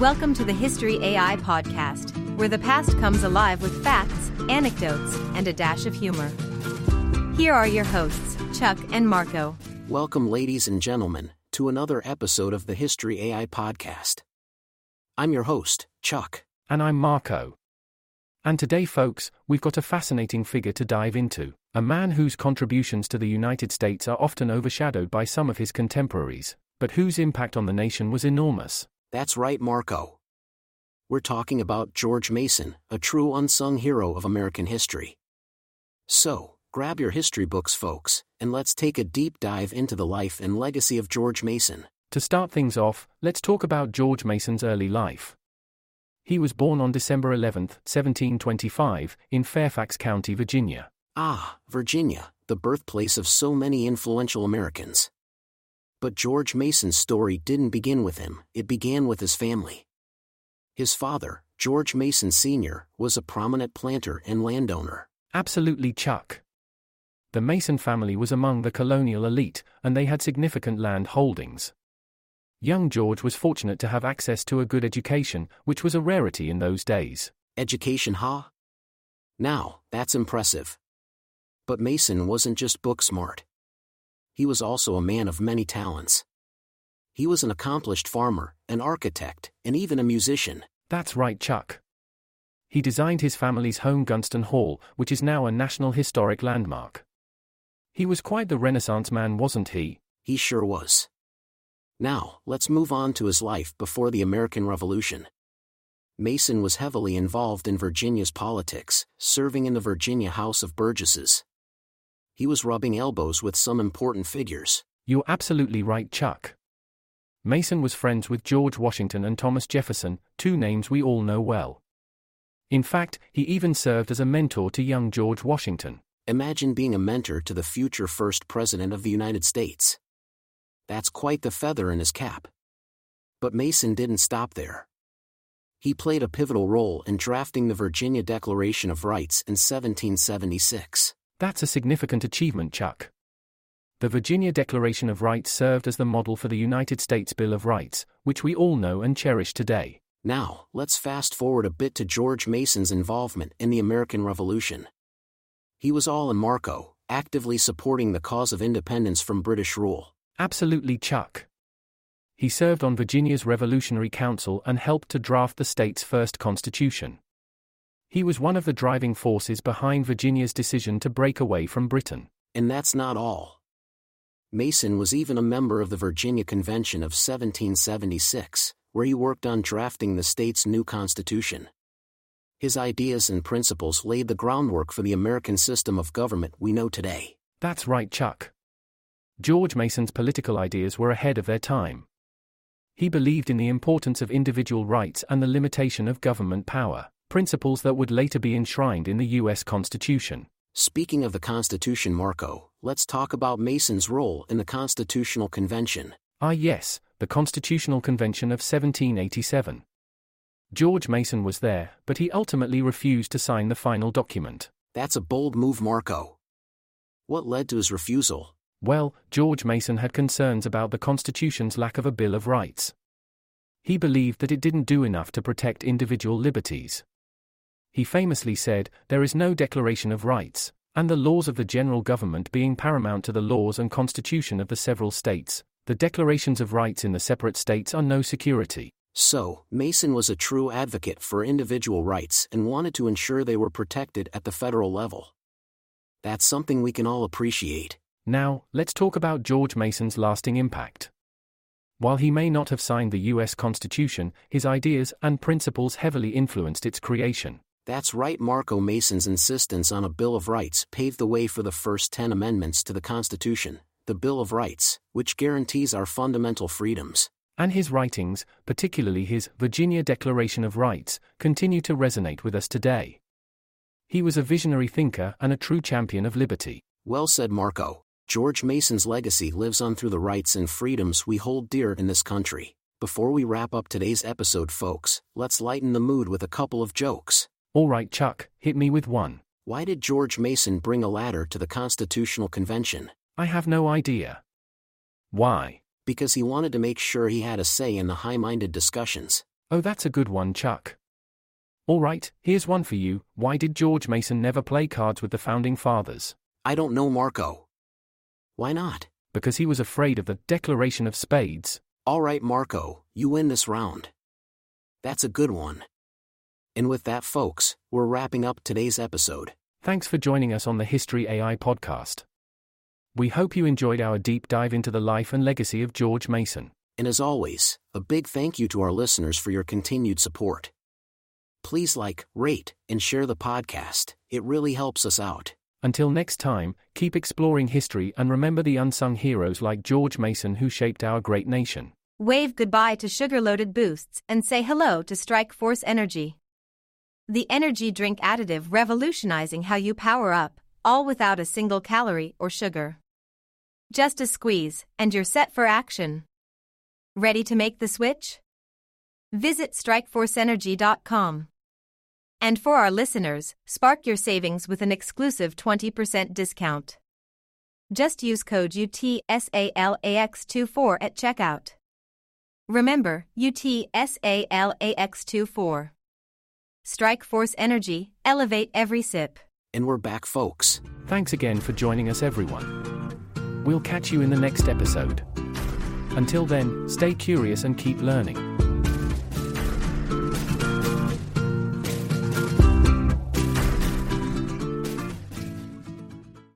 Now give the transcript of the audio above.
Welcome to the History AI podcast, where the past comes alive with facts, anecdotes, and a dash of humor. Here are your hosts, Chuck and Marco. Welcome, ladies and gentlemen, to another episode of the History AI podcast. I'm your host, Chuck. And I'm Marco. And today, folks, we've got a fascinating figure to dive into a man whose contributions to the United States are often overshadowed by some of his contemporaries, but whose impact on the nation was enormous. That's right, Marco. We're talking about George Mason, a true unsung hero of American history. So, grab your history books, folks, and let's take a deep dive into the life and legacy of George Mason. To start things off, let's talk about George Mason's early life. He was born on December 11, 1725, in Fairfax County, Virginia. Ah, Virginia, the birthplace of so many influential Americans. But George Mason's story didn't begin with him, it began with his family. His father, George Mason Sr., was a prominent planter and landowner. Absolutely, Chuck. The Mason family was among the colonial elite, and they had significant land holdings. Young George was fortunate to have access to a good education, which was a rarity in those days. Education, huh? Now, that's impressive. But Mason wasn't just book smart he was also a man of many talents. He was an accomplished farmer, an architect, and even a musician. That's right, Chuck. He designed his family's home Gunston Hall, which is now a National Historic Landmark. He was quite the Renaissance man, wasn't he? He sure was. Now, let's move on to his life before the American Revolution. Mason was heavily involved in Virginia's politics, serving in the Virginia House of Burgesses he was rubbing elbows with some important figures. You're absolutely right, Chuck. Mason was friends with George Washington and Thomas Jefferson, two names we all know well. In fact, he even served as a mentor to young George Washington. Imagine being a mentor to the future first president of the United States. That's quite the feather in his cap. But Mason didn't stop there. He played a pivotal role in drafting the Virginia Declaration of Rights in 1776. That's a significant achievement, Chuck. The Virginia Declaration of Rights served as the model for the United States Bill of Rights, which we all know and cherish today. Now, let's fast forward a bit to George Mason's involvement in the American Revolution. He was all in Marco, actively supporting the cause of independence from British rule. Absolutely, Chuck. He served on Virginia's Revolutionary Council and helped to draft the state's first constitution. He was one of the driving forces behind Virginia's decision to break away from Britain. And that's not all. Mason was even a member of the Virginia Convention of 1776, where he worked on drafting the state's new constitution. His ideas and principles laid the groundwork for the American system of government we know today. That's right, Chuck. George Mason's political ideas were ahead of their time. He believed in the importance of individual rights and the limitation of government power principles that would later be enshrined in the U.S. Constitution. Speaking of the Constitution, Marco, let's talk about Mason's role in the Constitutional Convention. Ah, yes, the Constitutional Convention of 1787. George Mason was there, but he ultimately refused to sign the final document. That's a bold move, Marco. What led to his refusal? Well, George Mason had concerns about the Constitution's lack of a Bill of Rights. He believed that it didn't do enough to protect individual liberties. He famously said, There is no Declaration of Rights, and the laws of the general government being paramount to the laws and constitution of the several states, the declarations of rights in the separate states are no security. So, Mason was a true advocate for individual rights and wanted to ensure they were protected at the federal level. That's something we can all appreciate. Now, let's talk about George Mason's lasting impact. While he may not have signed the U.S. Constitution, his ideas and principles heavily influenced its creation. That's right, Marco Mason's insistence on a Bill of Rights paved the way for the first 10 amendments to the Constitution, the Bill of Rights, which guarantees our fundamental freedoms. And his writings, particularly his Virginia Declaration of Rights, continue to resonate with us today. He was a visionary thinker and a true champion of liberty. Well said, Marco. George Mason's legacy lives on through the rights and freedoms we hold dear in this country. Before we wrap up today's episode, folks, let's lighten the mood with a couple of jokes. All right, Chuck, hit me with one. Why did George Mason bring a ladder to the Constitutional Convention? I have no idea. Why? Because he wanted to make sure he had a say in the high minded discussions. Oh, that's a good one, Chuck. All right, here's one for you. Why did George Mason never play cards with the founding fathers? I don't know, Marco. Why not? Because he was afraid of the Declaration of Spades. All right, Marco, you win this round. That's a good one. And with that, folks, we're wrapping up today's episode. Thanks for joining us on the History AI podcast. We hope you enjoyed our deep dive into the life and legacy of George Mason. And as always, a big thank you to our listeners for your continued support. Please like, rate, and share the podcast, it really helps us out. Until next time, keep exploring history and remember the unsung heroes like George Mason who shaped our great nation. Wave goodbye to sugar loaded boosts and say hello to Strike Force Energy. The energy drink additive revolutionizing how you power up, all without a single calorie or sugar. Just a squeeze, and you're set for action. Ready to make the switch? Visit strikeforceenergy.com. And for our listeners, spark your savings with an exclusive 20% discount. Just use code UTSALAX24 at checkout. Remember, UTSALAX24. Strike Force Energy, elevate every sip. And we're back, folks. Thanks again for joining us, everyone. We'll catch you in the next episode. Until then, stay curious and keep learning.